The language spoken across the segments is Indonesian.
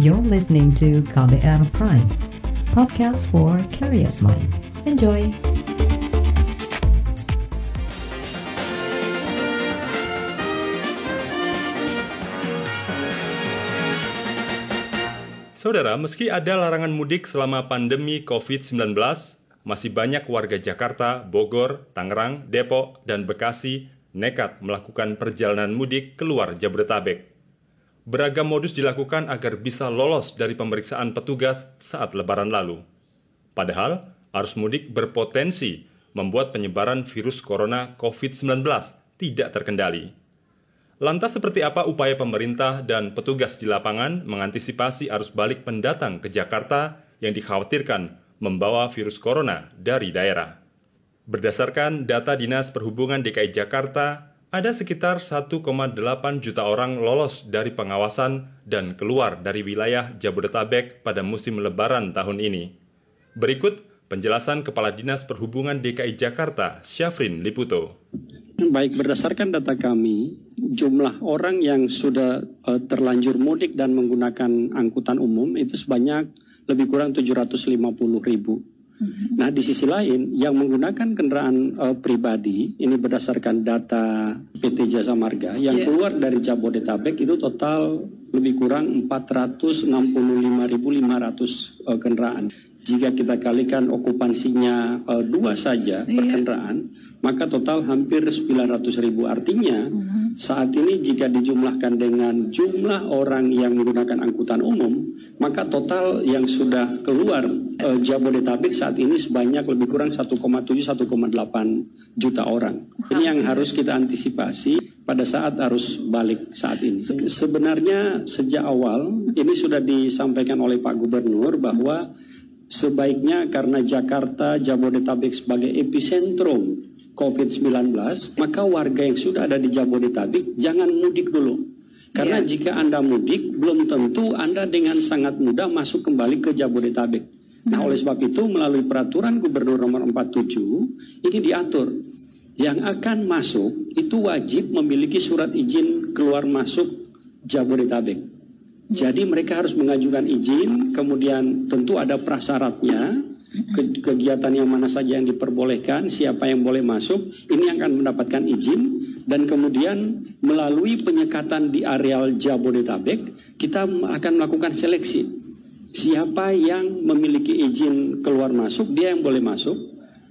You're listening to KBR Prime, podcast for curious mind. Enjoy! Saudara, meski ada larangan mudik selama pandemi COVID-19, masih banyak warga Jakarta, Bogor, Tangerang, Depok, dan Bekasi nekat melakukan perjalanan mudik keluar Jabodetabek. Beragam modus dilakukan agar bisa lolos dari pemeriksaan petugas saat lebaran lalu. Padahal, arus mudik berpotensi membuat penyebaran virus corona COVID-19 tidak terkendali. Lantas seperti apa upaya pemerintah dan petugas di lapangan mengantisipasi arus balik pendatang ke Jakarta yang dikhawatirkan membawa virus corona dari daerah? Berdasarkan data Dinas Perhubungan DKI Jakarta, ada sekitar 1,8 juta orang lolos dari pengawasan dan keluar dari wilayah Jabodetabek pada musim lebaran tahun ini. Berikut penjelasan Kepala Dinas Perhubungan DKI Jakarta, Syafrin Liputo. Baik, berdasarkan data kami, jumlah orang yang sudah uh, terlanjur mudik dan menggunakan angkutan umum itu sebanyak lebih kurang 750 ribu. Nah, di sisi lain, yang menggunakan kendaraan uh, pribadi, ini berdasarkan data PT Jasa Marga, yang yeah. keluar dari Jabodetabek itu total lebih kurang 465.500 uh, kendaraan jika kita kalikan okupansinya uh, dua saja iya. per kendaraan, maka total hampir 900 ribu. Artinya uh-huh. saat ini jika dijumlahkan dengan jumlah orang yang menggunakan angkutan umum, maka total yang sudah keluar uh, Jabodetabek saat ini sebanyak lebih kurang 1,7-1,8 juta orang. Ini yang harus kita antisipasi pada saat arus balik saat ini. Sebenarnya sejak awal ini sudah disampaikan oleh Pak Gubernur bahwa sebaiknya karena Jakarta Jabodetabek sebagai epicentrum COVID-19, maka warga yang sudah ada di Jabodetabek jangan mudik dulu. Karena ya. jika Anda mudik, belum tentu Anda dengan sangat mudah masuk kembali ke Jabodetabek. Nah, oleh sebab itu melalui peraturan Gubernur nomor 47 ini diatur yang akan masuk itu wajib memiliki surat izin keluar masuk Jabodetabek. Jadi mereka harus mengajukan izin, kemudian tentu ada prasyaratnya, kegiatan yang mana saja yang diperbolehkan, siapa yang boleh masuk, ini yang akan mendapatkan izin dan kemudian melalui penyekatan di areal Jabodetabek, kita akan melakukan seleksi. Siapa yang memiliki izin keluar masuk, dia yang boleh masuk.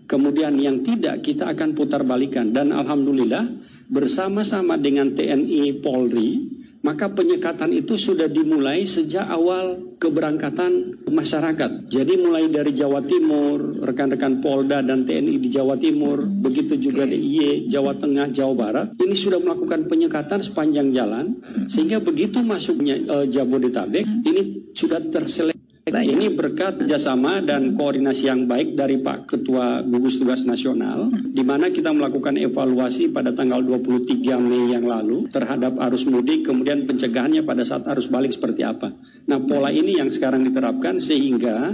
Kemudian yang tidak kita akan putar balikan dan alhamdulillah bersama-sama dengan TNI Polri maka penyekatan itu sudah dimulai sejak awal keberangkatan masyarakat. Jadi mulai dari Jawa Timur, rekan-rekan Polda dan TNI di Jawa Timur, hmm. begitu juga okay. DIY, Jawa Tengah, Jawa Barat, ini sudah melakukan penyekatan sepanjang jalan, sehingga begitu masuknya uh, Jabodetabek, hmm. ini sudah terseleksi Baik. Ini berkat kerjasama dan koordinasi yang baik dari Pak Ketua Gugus Tugas Nasional, di mana kita melakukan evaluasi pada tanggal 23 Mei yang lalu terhadap arus mudik, kemudian pencegahannya pada saat arus balik seperti apa. Nah, pola ini yang sekarang diterapkan sehingga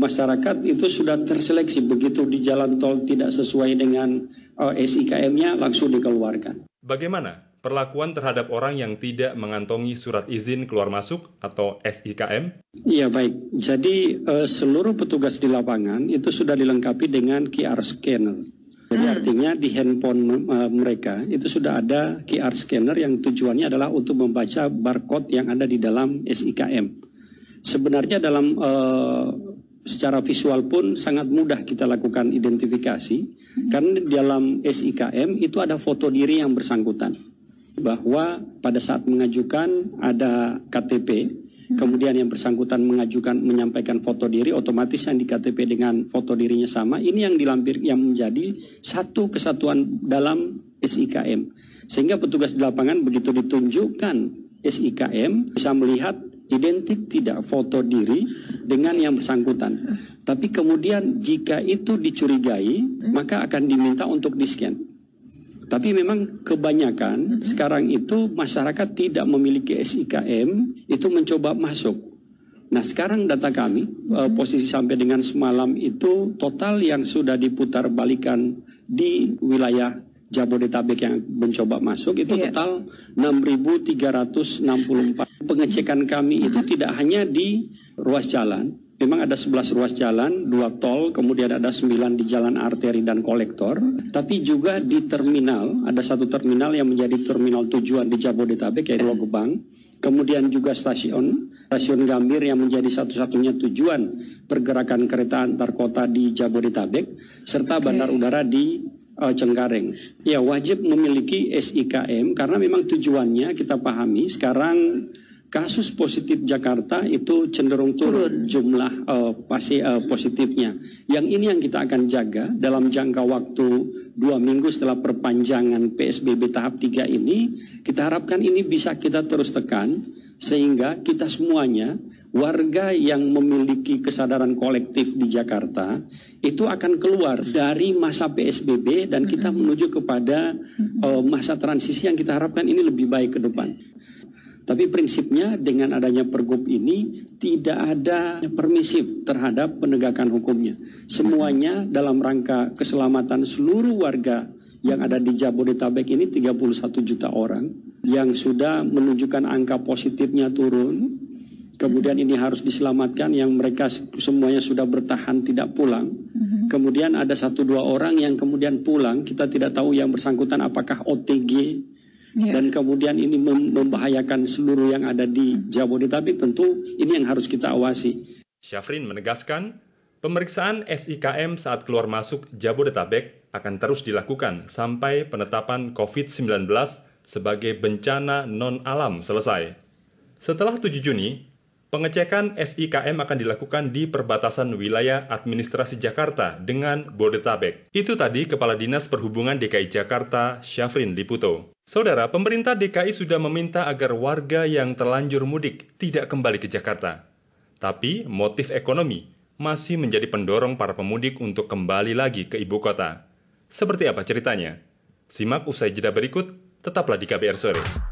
masyarakat itu sudah terseleksi begitu di jalan tol tidak sesuai dengan uh, eh, SIKM-nya langsung dikeluarkan. Bagaimana perlakuan terhadap orang yang tidak mengantongi surat izin keluar masuk atau SIKM? Iya baik, jadi uh, seluruh petugas di lapangan itu sudah dilengkapi dengan QR scanner. Jadi hmm. artinya di handphone uh, mereka itu sudah ada QR scanner yang tujuannya adalah untuk membaca barcode yang ada di dalam SIKM. Sebenarnya dalam uh, secara visual pun sangat mudah kita lakukan identifikasi hmm. karena di dalam SIKM itu ada foto diri yang bersangkutan bahwa pada saat mengajukan ada KTP, kemudian yang bersangkutan mengajukan menyampaikan foto diri, otomatis yang di KTP dengan foto dirinya sama, ini yang dilampir yang menjadi satu kesatuan dalam SIKM. Sehingga petugas di lapangan begitu ditunjukkan SIKM bisa melihat identik tidak foto diri dengan yang bersangkutan. Tapi kemudian jika itu dicurigai, maka akan diminta untuk di-scan. Tapi memang kebanyakan hmm. sekarang itu masyarakat tidak memiliki SIKM itu mencoba masuk. Nah sekarang data kami hmm. posisi sampai dengan semalam itu total yang sudah diputar balikan di wilayah Jabodetabek yang mencoba masuk itu yeah. total 6.364 Pengecekan kami itu tidak hanya di ruas jalan, Memang ada 11 ruas jalan, dua tol, kemudian ada 9 di jalan arteri dan kolektor. Tapi juga di terminal, ada satu terminal yang menjadi terminal tujuan di Jabodetabek yaitu Logebang. Kemudian juga stasiun, stasiun Gambir yang menjadi satu-satunya tujuan pergerakan kereta antar kota di Jabodetabek. Serta okay. bandar udara di uh, Cengkareng. Ya wajib memiliki SIKM karena memang tujuannya kita pahami sekarang kasus positif Jakarta itu cenderung turun, turun. jumlah uh, pasti uh, positifnya. Yang ini yang kita akan jaga dalam jangka waktu dua minggu setelah perpanjangan PSBB tahap 3 ini. Kita harapkan ini bisa kita terus tekan sehingga kita semuanya warga yang memiliki kesadaran kolektif di Jakarta itu akan keluar dari masa PSBB dan kita menuju kepada uh, masa transisi yang kita harapkan ini lebih baik ke depan. Tapi prinsipnya dengan adanya pergub ini tidak ada permisif terhadap penegakan hukumnya. Semuanya dalam rangka keselamatan seluruh warga yang ada di Jabodetabek ini 31 juta orang yang sudah menunjukkan angka positifnya turun. Kemudian ini harus diselamatkan yang mereka semuanya sudah bertahan tidak pulang. Mhm. Kemudian ada satu dua orang yang kemudian pulang. Kita tidak tahu yang bersangkutan apakah OTG yeah. dan kemudian ini membahayakan seluruh yang ada di Jabodetabek tentu ini yang harus kita awasi. Syafrin menegaskan, pemeriksaan SIKM saat keluar masuk Jabodetabek akan terus dilakukan sampai penetapan COVID-19 sebagai bencana non-alam selesai. Setelah 7 Juni, Pengecekan SIKM akan dilakukan di perbatasan wilayah administrasi Jakarta dengan Bodetabek. Itu tadi Kepala Dinas Perhubungan DKI Jakarta, Syafrin Liputo. Saudara, pemerintah DKI sudah meminta agar warga yang terlanjur mudik tidak kembali ke Jakarta. Tapi motif ekonomi masih menjadi pendorong para pemudik untuk kembali lagi ke ibu kota. Seperti apa ceritanya? Simak usai jeda berikut, tetaplah di KBR Sore.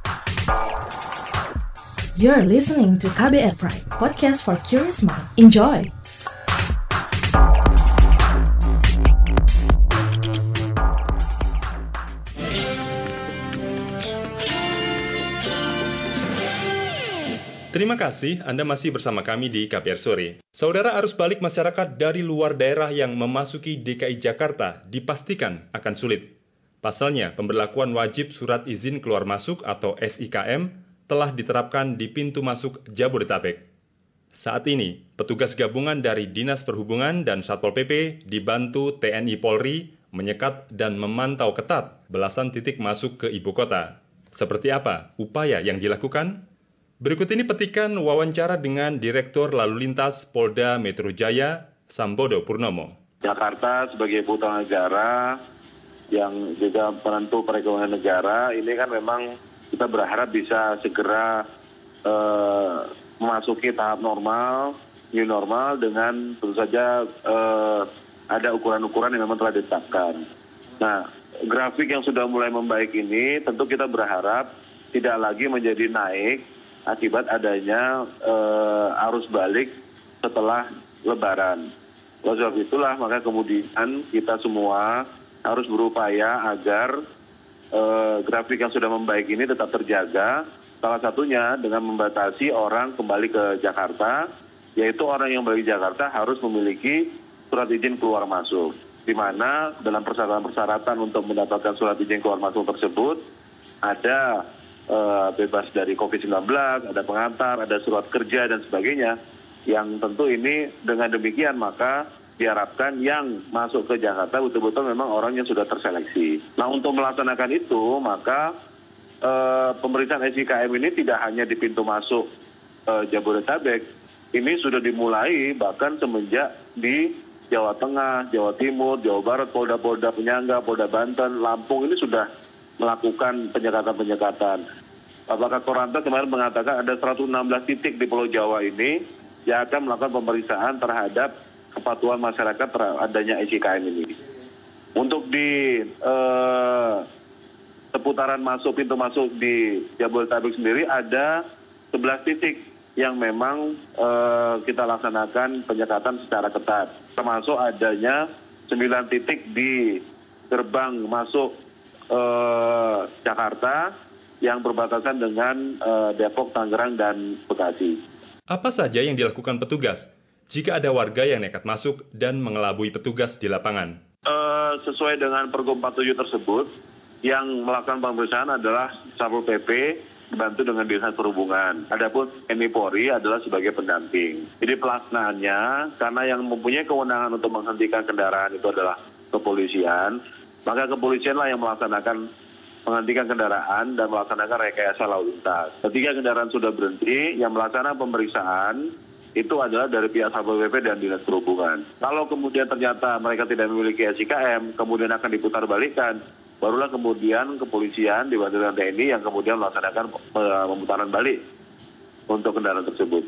You're listening to KBR Pride, podcast for curious mind. Enjoy! Terima kasih Anda masih bersama kami di KPR Sore. Saudara arus balik masyarakat dari luar daerah yang memasuki DKI Jakarta dipastikan akan sulit. Pasalnya, pemberlakuan wajib surat izin keluar masuk atau SIKM telah diterapkan di pintu masuk Jabodetabek. Saat ini, petugas gabungan dari Dinas Perhubungan dan Satpol PP dibantu TNI Polri menyekat dan memantau ketat belasan titik masuk ke ibu kota. Seperti apa upaya yang dilakukan? Berikut ini petikan wawancara dengan Direktur Lalu Lintas Polda Metro Jaya, Sambodo Purnomo. Jakarta sebagai putra negara yang juga penentu perekonomian negara, ini kan memang kita berharap bisa segera uh, memasuki tahap normal, new normal dengan tentu saja uh, ada ukuran-ukuran yang memang telah ditetapkan. Nah, grafik yang sudah mulai membaik ini tentu kita berharap tidak lagi menjadi naik akibat adanya uh, arus balik setelah Lebaran. Oleh sebab itulah maka kemudian kita semua harus berupaya agar eh, grafik yang sudah membaik ini tetap terjaga. Salah satunya dengan membatasi orang kembali ke Jakarta, yaitu orang yang balik Jakarta harus memiliki surat izin keluar masuk. Di mana dalam persyaratan-persyaratan untuk mendapatkan surat izin keluar masuk tersebut ada eh, bebas dari COVID-19, ada pengantar, ada surat kerja dan sebagainya. Yang tentu ini dengan demikian maka diharapkan yang masuk ke Jakarta betul-betul memang orang yang sudah terseleksi. Nah untuk melaksanakan itu maka e, pemeriksaan SIKM ini tidak hanya di pintu masuk e, Jabodetabek, ini sudah dimulai bahkan semenjak di Jawa Tengah, Jawa Timur, Jawa Barat, Polda-Polda penyangga, Polda Banten, Lampung ini sudah melakukan penyekatan-penyekatan. Apakah Koranta kemarin mengatakan ada 116 titik di Pulau Jawa ini yang akan melakukan pemeriksaan terhadap kepatuhan masyarakat terhadap adanya SIKM ini. Untuk di eh, seputaran masuk pintu masuk di Jabodetabek sendiri ada 11 titik yang memang eh, kita laksanakan penyekatan secara ketat. Termasuk adanya 9 titik di gerbang masuk eh, Jakarta yang berbatasan dengan uh, Depok, Tangerang, dan Bekasi. Apa saja yang dilakukan petugas jika ada warga yang nekat masuk dan mengelabui petugas di lapangan? Uh, sesuai dengan Pergub 47 tersebut, yang melakukan pemeriksaan adalah Satpol PP dibantu dengan Dinas Perhubungan. Adapun TNI Polri adalah sebagai pendamping. Jadi pelaksanaannya karena yang mempunyai kewenangan untuk menghentikan kendaraan itu adalah kepolisian, maka kepolisian lah yang melaksanakan menghentikan kendaraan dan melaksanakan rekayasa lalu lintas. Ketika kendaraan sudah berhenti, yang melaksanakan pemeriksaan itu adalah dari pihak Satpol PP dan Dinas Perhubungan. Kalau kemudian ternyata mereka tidak memiliki SIKM, kemudian akan diputar balikan, barulah kemudian kepolisian dibantu dengan TNI yang kemudian melaksanakan uh, pemutaran balik untuk kendaraan tersebut.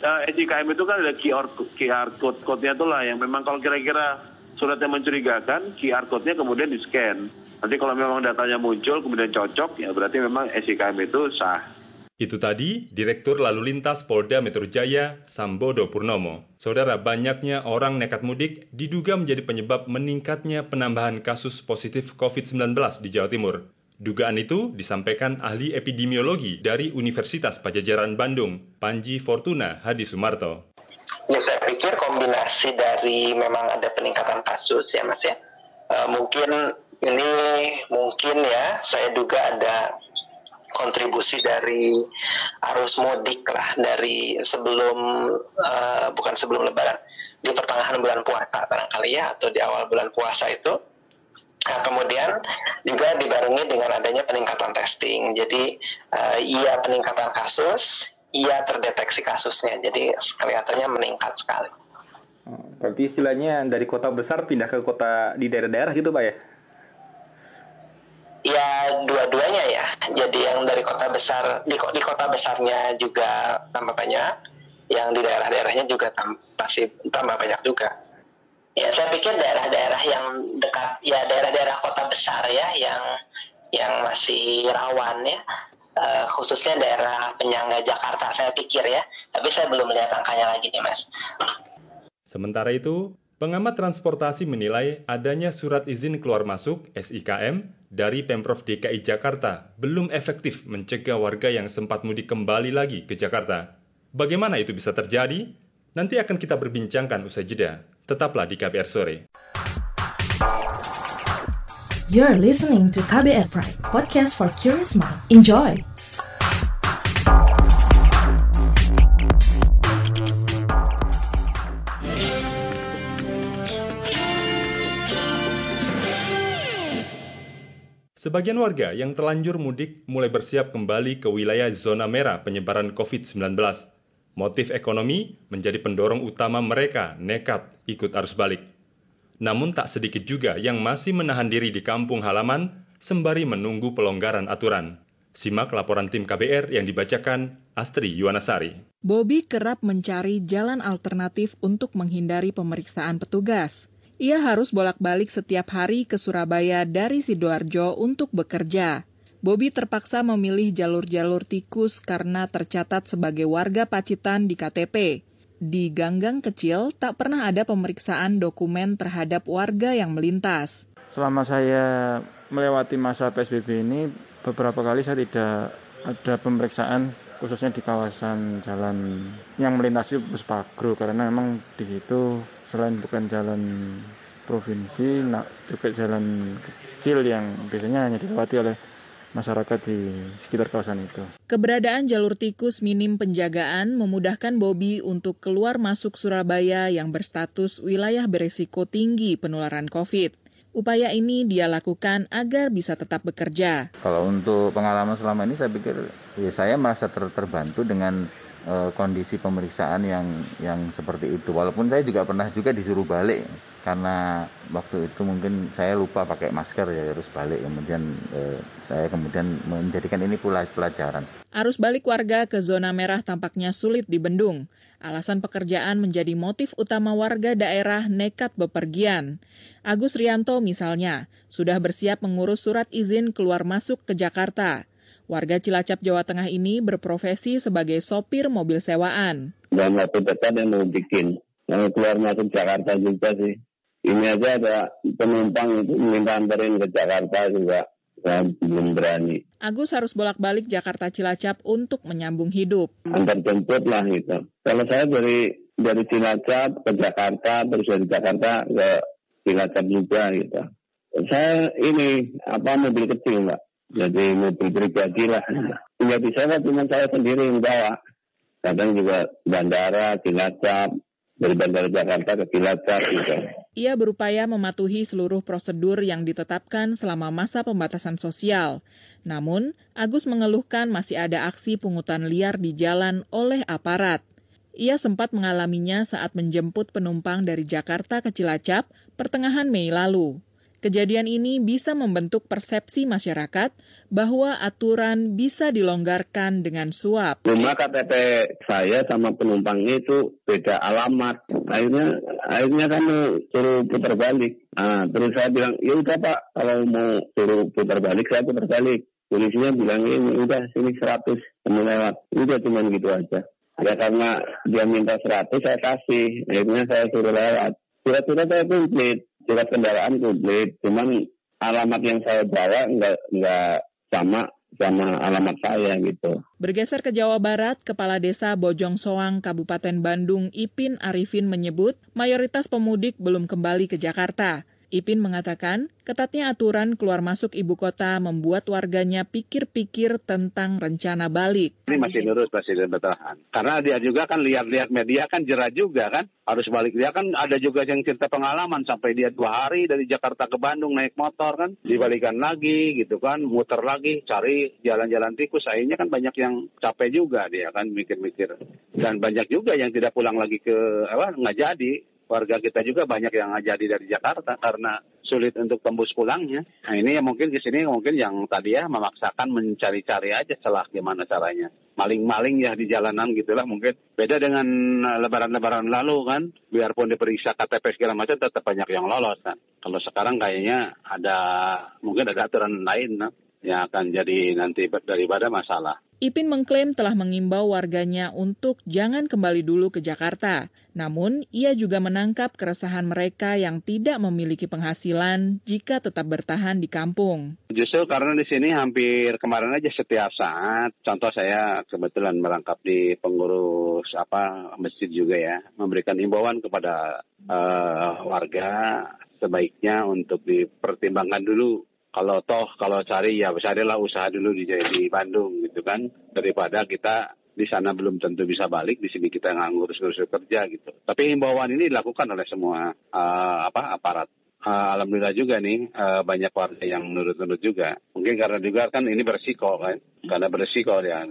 Uh, eh, SIKM itu kan ada QR, QR code code-nya itulah yang memang kalau kira-kira suratnya mencurigakan, QR code-nya kemudian di-scan. Nanti kalau memang datanya muncul kemudian cocok, ya berarti memang SIKM itu sah. Itu tadi Direktur Lalu Lintas Polda Metro Jaya, Sambodo Purnomo. Saudara, banyaknya orang nekat mudik diduga menjadi penyebab meningkatnya penambahan kasus positif COVID-19 di Jawa Timur. Dugaan itu disampaikan ahli epidemiologi dari Universitas Pajajaran Bandung, Panji Fortuna Hadi Sumarto. Ya, saya pikir kombinasi dari memang ada peningkatan kasus ya mas ya. E, mungkin ini mungkin ya, saya duga ada kontribusi dari arus mudik lah dari sebelum uh, bukan sebelum lebaran di pertengahan bulan puasa barangkali ya atau di awal bulan puasa itu. Nah, kemudian juga dibarengi dengan adanya peningkatan testing. Jadi uh, iya peningkatan kasus iya terdeteksi kasusnya. Jadi kelihatannya meningkat sekali. Oh, berarti istilahnya dari kota besar pindah ke kota di daerah-daerah gitu pak ya Ya dua-duanya ya. Jadi yang dari kota besar di, di kota besarnya juga tambah banyak, yang di daerah-daerahnya juga tam, masih tambah banyak juga. Ya saya pikir daerah-daerah yang dekat ya daerah-daerah kota besar ya yang yang masih rawan ya uh, khususnya daerah penyangga Jakarta saya pikir ya. Tapi saya belum melihat angkanya lagi nih mas. Sementara itu, Pengamat transportasi menilai adanya surat izin keluar masuk SIKM dari Pemprov DKI Jakarta belum efektif mencegah warga yang sempat mudik kembali lagi ke Jakarta. Bagaimana itu bisa terjadi? Nanti akan kita berbincangkan usai jeda. Tetaplah di KBR Sore. You're listening to KBR Pride, podcast for curious mind. Enjoy! Sebagian warga yang telanjur mudik mulai bersiap kembali ke wilayah zona merah penyebaran COVID-19. Motif ekonomi menjadi pendorong utama mereka nekat ikut arus balik. Namun tak sedikit juga yang masih menahan diri di kampung halaman sembari menunggu pelonggaran aturan. Simak laporan tim KBR yang dibacakan Astri Yuwanasari. Bobby kerap mencari jalan alternatif untuk menghindari pemeriksaan petugas. Ia harus bolak-balik setiap hari ke Surabaya dari Sidoarjo untuk bekerja. Bobi terpaksa memilih jalur-jalur tikus karena tercatat sebagai warga Pacitan di KTP. Di ganggang kecil tak pernah ada pemeriksaan dokumen terhadap warga yang melintas. Selama saya melewati masa PSBB ini, beberapa kali saya tidak ada pemeriksaan khususnya di kawasan jalan yang melintasi Puspagro karena memang di situ selain bukan jalan provinsi nah, juga jalan kecil yang biasanya hanya dilewati oleh masyarakat di sekitar kawasan itu. Keberadaan jalur tikus minim penjagaan memudahkan Bobi untuk keluar masuk Surabaya yang berstatus wilayah beresiko tinggi penularan COVID. Upaya ini dia lakukan agar bisa tetap bekerja. Kalau untuk pengalaman selama ini saya pikir ya saya merasa ter terbantu dengan uh, kondisi pemeriksaan yang yang seperti itu. Walaupun saya juga pernah juga disuruh balik karena waktu itu mungkin saya lupa pakai masker ya harus balik kemudian eh, saya kemudian menjadikan ini pula pelajaran. Arus balik warga ke zona merah tampaknya sulit di Bendung. Alasan pekerjaan menjadi motif utama warga daerah nekat bepergian. Agus Rianto misalnya, sudah bersiap mengurus surat izin keluar masuk ke Jakarta. Warga Cilacap, Jawa Tengah ini berprofesi sebagai sopir mobil sewaan. Dan waktu dekat yang mau bikin yang keluar masuk Jakarta juga sih. Ini aja ada penumpang itu minta anterin ke Jakarta juga saya belum berani. Agus harus bolak-balik Jakarta Cilacap untuk menyambung hidup. Antar jemput lah gitu. Kalau saya dari dari Cilacap ke Jakarta, terus dari Jakarta ke Cilacap juga gitu. Saya ini apa mobil kecil mbak, jadi mobil pribadi lah. Nggak bisa lah, cuma saya sendiri yang bawa. Kadang juga bandara, Cilacap, dari bandara Jakarta ke Cilacap gitu. Ia berupaya mematuhi seluruh prosedur yang ditetapkan selama masa pembatasan sosial. Namun, Agus mengeluhkan masih ada aksi pungutan liar di jalan oleh aparat. Ia sempat mengalaminya saat menjemput penumpang dari Jakarta ke Cilacap pertengahan Mei lalu. Kejadian ini bisa membentuk persepsi masyarakat bahwa aturan bisa dilonggarkan dengan suap. Cuma KTP saya sama penumpangnya itu beda alamat. Akhirnya akhirnya kan suruh putar balik. Nah, terus saya bilang, ya udah Pak, kalau mau suruh putar balik, saya putar balik. Polisinya bilang, ini udah sini 100, kamu lewat. Udah cuma gitu aja. Ya karena dia minta 100, saya kasih. Akhirnya saya suruh lewat. Surat-surat saya komplit surat kendaraan komplit, cuman alamat yang saya bawa nggak nggak sama sama alamat saya gitu. Bergeser ke Jawa Barat, Kepala Desa Bojong Soang, Kabupaten Bandung, Ipin Arifin menyebut mayoritas pemudik belum kembali ke Jakarta. Ipin mengatakan, ketatnya aturan keluar masuk ibu kota membuat warganya pikir-pikir tentang rencana balik. Ini masih lurus Presiden bertahan. Karena dia juga kan lihat-lihat media kan jerah juga kan. Harus balik. Dia kan ada juga yang cerita pengalaman sampai dia dua hari dari Jakarta ke Bandung naik motor kan. Dibalikan lagi gitu kan. Muter lagi cari jalan-jalan tikus. Akhirnya kan banyak yang capek juga dia kan mikir-mikir. Dan banyak juga yang tidak pulang lagi ke apa nggak jadi warga kita juga banyak yang jadi dari Jakarta karena sulit untuk tembus pulangnya. Nah ini ya mungkin di sini mungkin yang tadi ya memaksakan mencari-cari aja celah gimana caranya. Maling-maling ya di jalanan gitulah mungkin. Beda dengan lebaran-lebaran lalu kan, biarpun diperiksa KTP segala macam tetap banyak yang lolos kan. Kalau sekarang kayaknya ada mungkin ada aturan lain nah, yang akan jadi nanti daripada masalah. Ipin mengklaim telah mengimbau warganya untuk jangan kembali dulu ke Jakarta. Namun, ia juga menangkap keresahan mereka yang tidak memiliki penghasilan jika tetap bertahan di kampung. Justru karena di sini hampir kemarin aja setiap saat, contoh saya kebetulan merangkap di pengurus apa masjid juga ya, memberikan imbauan kepada uh, warga sebaiknya untuk dipertimbangkan dulu kalau toh kalau cari ya carilah usaha dulu di, di Bandung gitu kan. Daripada kita di sana belum tentu bisa balik di sini kita nggak ngurus-ngurus kerja gitu. Tapi himbauan ini dilakukan oleh semua uh, apa aparat. Uh, alhamdulillah juga nih uh, banyak warga yang menurut-menurut juga. Mungkin karena juga kan ini bersiko kan. Karena bersiko ya.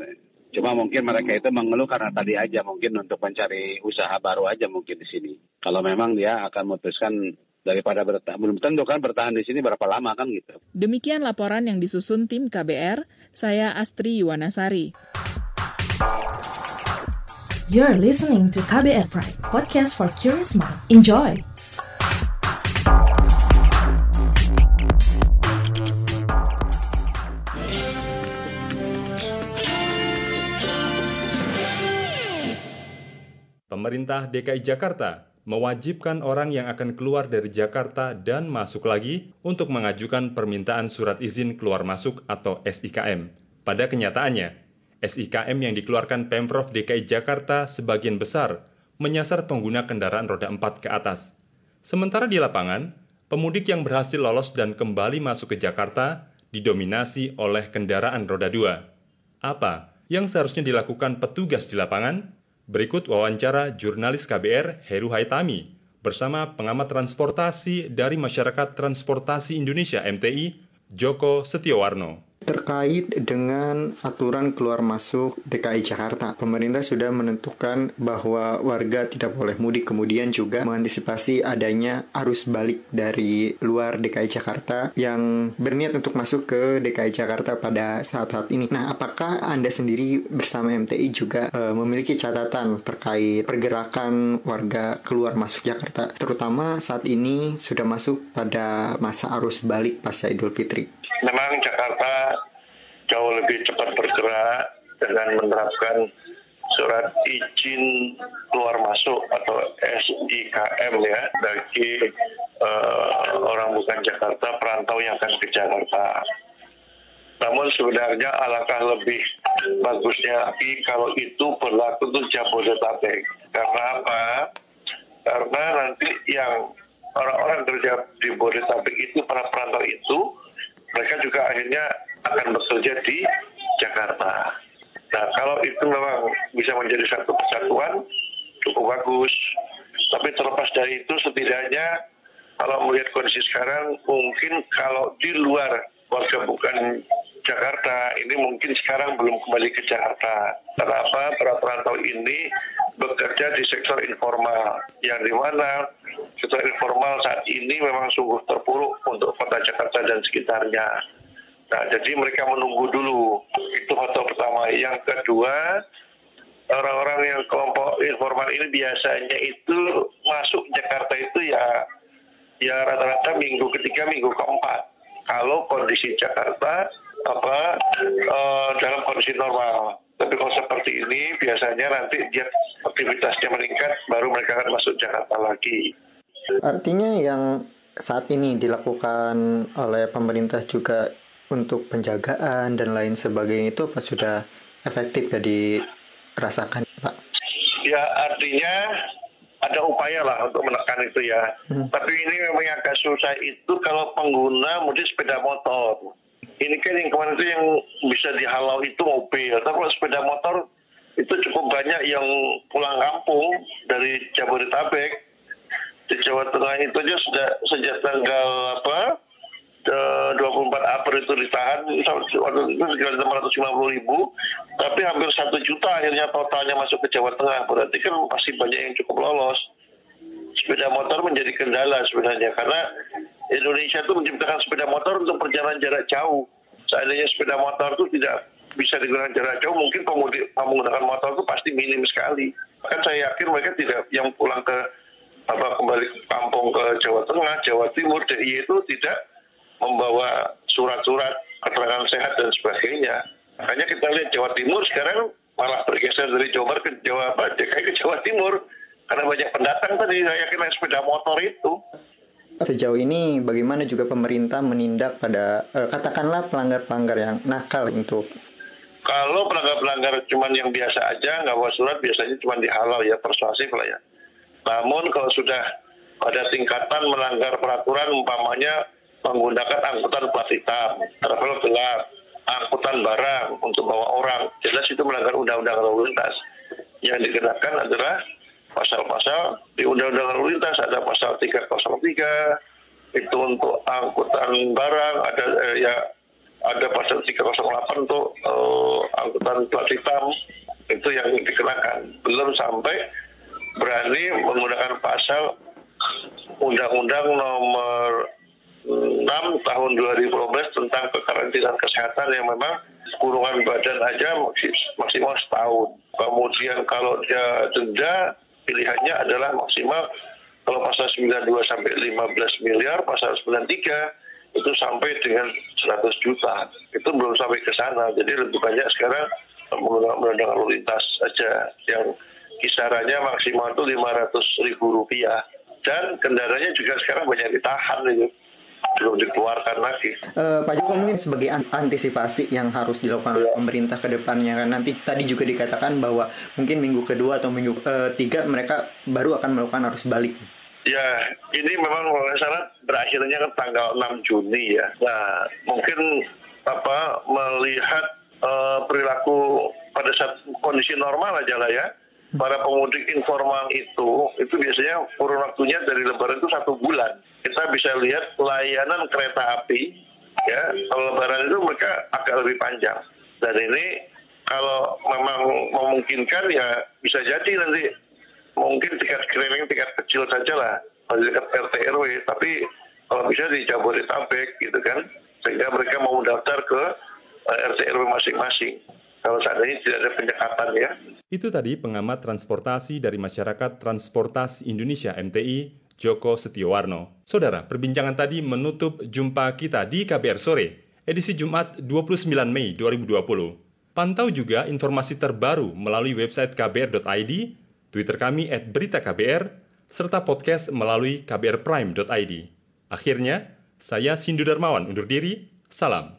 Cuma mungkin mereka itu mengeluh karena tadi aja mungkin untuk mencari usaha baru aja mungkin di sini. Kalau memang dia akan memutuskan daripada bertahan, belum tentu kan bertahan di sini berapa lama kan gitu. Demikian laporan yang disusun tim KBR, saya Astri Yuwanasari. You're listening to KBR Pride, podcast for curious mind. Enjoy! Pemerintah DKI Jakarta mewajibkan orang yang akan keluar dari Jakarta dan masuk lagi untuk mengajukan permintaan surat izin keluar masuk atau SIKM. Pada kenyataannya, SIKM yang dikeluarkan Pemprov DKI Jakarta sebagian besar menyasar pengguna kendaraan roda 4 ke atas. Sementara di lapangan, pemudik yang berhasil lolos dan kembali masuk ke Jakarta didominasi oleh kendaraan roda 2. Apa yang seharusnya dilakukan petugas di lapangan? Berikut wawancara jurnalis KBR Heru Haitami bersama pengamat transportasi dari Masyarakat Transportasi Indonesia MTI, Joko Setiowarno. Terkait dengan aturan keluar masuk DKI Jakarta, pemerintah sudah menentukan bahwa warga tidak boleh mudik, kemudian juga mengantisipasi adanya arus balik dari luar DKI Jakarta yang berniat untuk masuk ke DKI Jakarta pada saat-saat ini. Nah, apakah Anda sendiri bersama MTI juga e, memiliki catatan terkait pergerakan warga keluar masuk Jakarta, terutama saat ini sudah masuk pada masa arus balik pasca Idul Fitri? memang Jakarta jauh lebih cepat bergerak dengan menerapkan surat izin keluar masuk atau SIKM ya bagi uh, orang bukan Jakarta perantau yang akan ke Jakarta. Namun sebenarnya alangkah lebih bagusnya lagi kalau itu berlaku untuk Jabodetabek. Karena apa? Karena nanti yang orang-orang kerja di Bodetabek itu, para perantau itu, mereka juga akhirnya akan bekerja di Jakarta. Nah, kalau itu memang bisa menjadi satu kesatuan, cukup bagus. Tapi terlepas dari itu, setidaknya kalau melihat kondisi sekarang, mungkin kalau di luar warga bukan Jakarta, ini mungkin sekarang belum kembali ke Jakarta. Kenapa para perantau ini bekerja di sektor informal, yang di mana sektor informal saat ini memang sungguh terpuruk untuk kota Jakarta dan sekitarnya. Nah, jadi mereka menunggu dulu. Itu faktor pertama. Yang kedua, orang-orang yang kelompok informal ini biasanya itu masuk Jakarta itu ya ya rata-rata minggu ketiga, minggu keempat. Kalau kondisi Jakarta apa uh, dalam kondisi normal. Tapi kalau seperti ini biasanya nanti dia aktivitasnya meningkat, baru mereka akan masuk Jakarta lagi. Artinya yang saat ini dilakukan oleh pemerintah juga untuk penjagaan dan lain sebagainya itu apa sudah efektif ya dirasakan Pak? Ya artinya ada upaya lah untuk menekan itu ya. Hmm. Tapi ini memang yang agak susah itu kalau pengguna mudik sepeda motor. Ini kan yang kemarin itu yang bisa dihalau itu mobil. Tapi kalau sepeda motor itu cukup banyak yang pulang kampung dari Jabodetabek di Jawa Tengah itu aja sudah sejak tanggal apa 24 April itu ditahan. Waktu itu sekitar 550 ribu. Tapi hampir satu juta akhirnya totalnya masuk ke Jawa Tengah. Berarti kan masih banyak yang cukup lolos. Sepeda motor menjadi kendala sebenarnya. Karena Indonesia itu menciptakan sepeda motor untuk perjalanan jarak jauh. Seandainya sepeda motor itu tidak bisa digunakan jarak jauh mungkin pemudik menggunakan motor itu pasti minim sekali. Kan saya yakin mereka tidak yang pulang ke apa kembali ke kampung ke Jawa Tengah, Jawa Timur, DIY itu tidak membawa surat-surat keterangan sehat dan sebagainya. Makanya kita lihat Jawa Timur sekarang malah bergeser dari Jawa Barat ke Jawa Barat, DKI ke Jawa Timur. Karena banyak pendatang tadi, saya yakin sepeda motor itu. Sejauh ini bagaimana juga pemerintah menindak pada eh, katakanlah pelanggar-pelanggar yang nakal untuk kalau pelanggar-pelanggar cuman yang biasa aja nggak bawa surat biasanya cuma dihalal ya persuasif lah ya. Namun kalau sudah pada tingkatan melanggar peraturan umpamanya menggunakan angkutan plat hitam, travel gelap, angkutan barang untuk bawa orang. Jelas itu melanggar undang-undang lalu lintas. Yang dikenakan adalah pasal-pasal di undang-undang lalu lintas ada pasal 303 itu untuk angkutan barang ada eh, ya ada pasal 308 untuk uh, angkutan plat hitam itu yang dikenakan belum sampai berani menggunakan pasal undang-undang nomor 6 tahun 2012 tentang kekarantinaan kesehatan yang memang kurungan badan aja maksimal setahun. Kemudian kalau dia denda pilihannya adalah maksimal kalau pasal 92 sampai 15 miliar, pasal 93 itu sampai dengan 100 juta. Itu belum sampai ke sana. Jadi lebih banyak sekarang menggunakan lalu lintas saja yang kisarannya maksimal itu 500 ribu rupiah. Dan kendaraannya juga sekarang banyak ditahan gitu belum dikeluarkan lagi. Uh, Pak Joko mungkin sebagai antisipasi yang harus dilakukan oleh pemerintah ke depannya kan nanti tadi juga dikatakan bahwa mungkin minggu kedua atau minggu uh, tiga mereka baru akan melakukan arus balik. Ya, ini memang kalau salah berakhirnya kan tanggal 6 Juni ya. Nah, mungkin apa melihat uh, perilaku pada saat kondisi normal aja lah ya para pemudik informal itu itu biasanya kurun waktunya dari lebaran itu satu bulan kita bisa lihat layanan kereta api ya kalau lebaran itu mereka agak lebih panjang. Dan ini kalau memang memungkinkan ya bisa jadi nanti mungkin tingkat screening tingkat kecil saja lah tingkat RT RW tapi kalau bisa di Jabodetabek gitu kan sehingga mereka mau mendaftar ke eh, RT RW masing-masing. Kalau saat ini tidak ada penyekatan ya. Itu tadi pengamat transportasi dari Masyarakat Transportasi Indonesia MTI, Joko Setiowarno. Saudara, perbincangan tadi menutup jumpa kita di KBR Sore, edisi Jumat 29 Mei 2020. Pantau juga informasi terbaru melalui website kbr.id, Twitter kami at berita KBR, serta podcast melalui kbrprime.id. Akhirnya, saya Sindu Darmawan undur diri, salam.